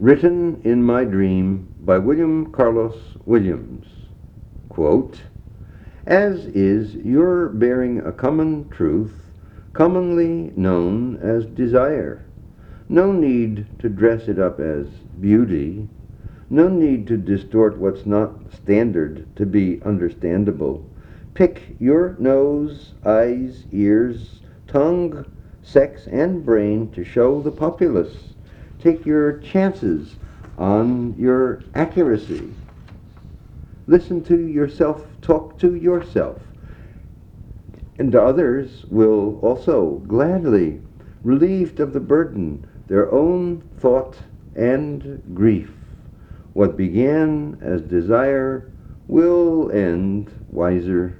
Written in My Dream by William Carlos Williams. Quote, As is you're bearing a common truth, commonly known as desire. No need to dress it up as beauty. No need to distort what's not standard to be understandable. Pick your nose, eyes, ears, tongue, sex, and brain to show the populace. Take your chances on your accuracy. Listen to yourself, talk to yourself. And others will also gladly, relieved of the burden, their own thought and grief. What began as desire will end wiser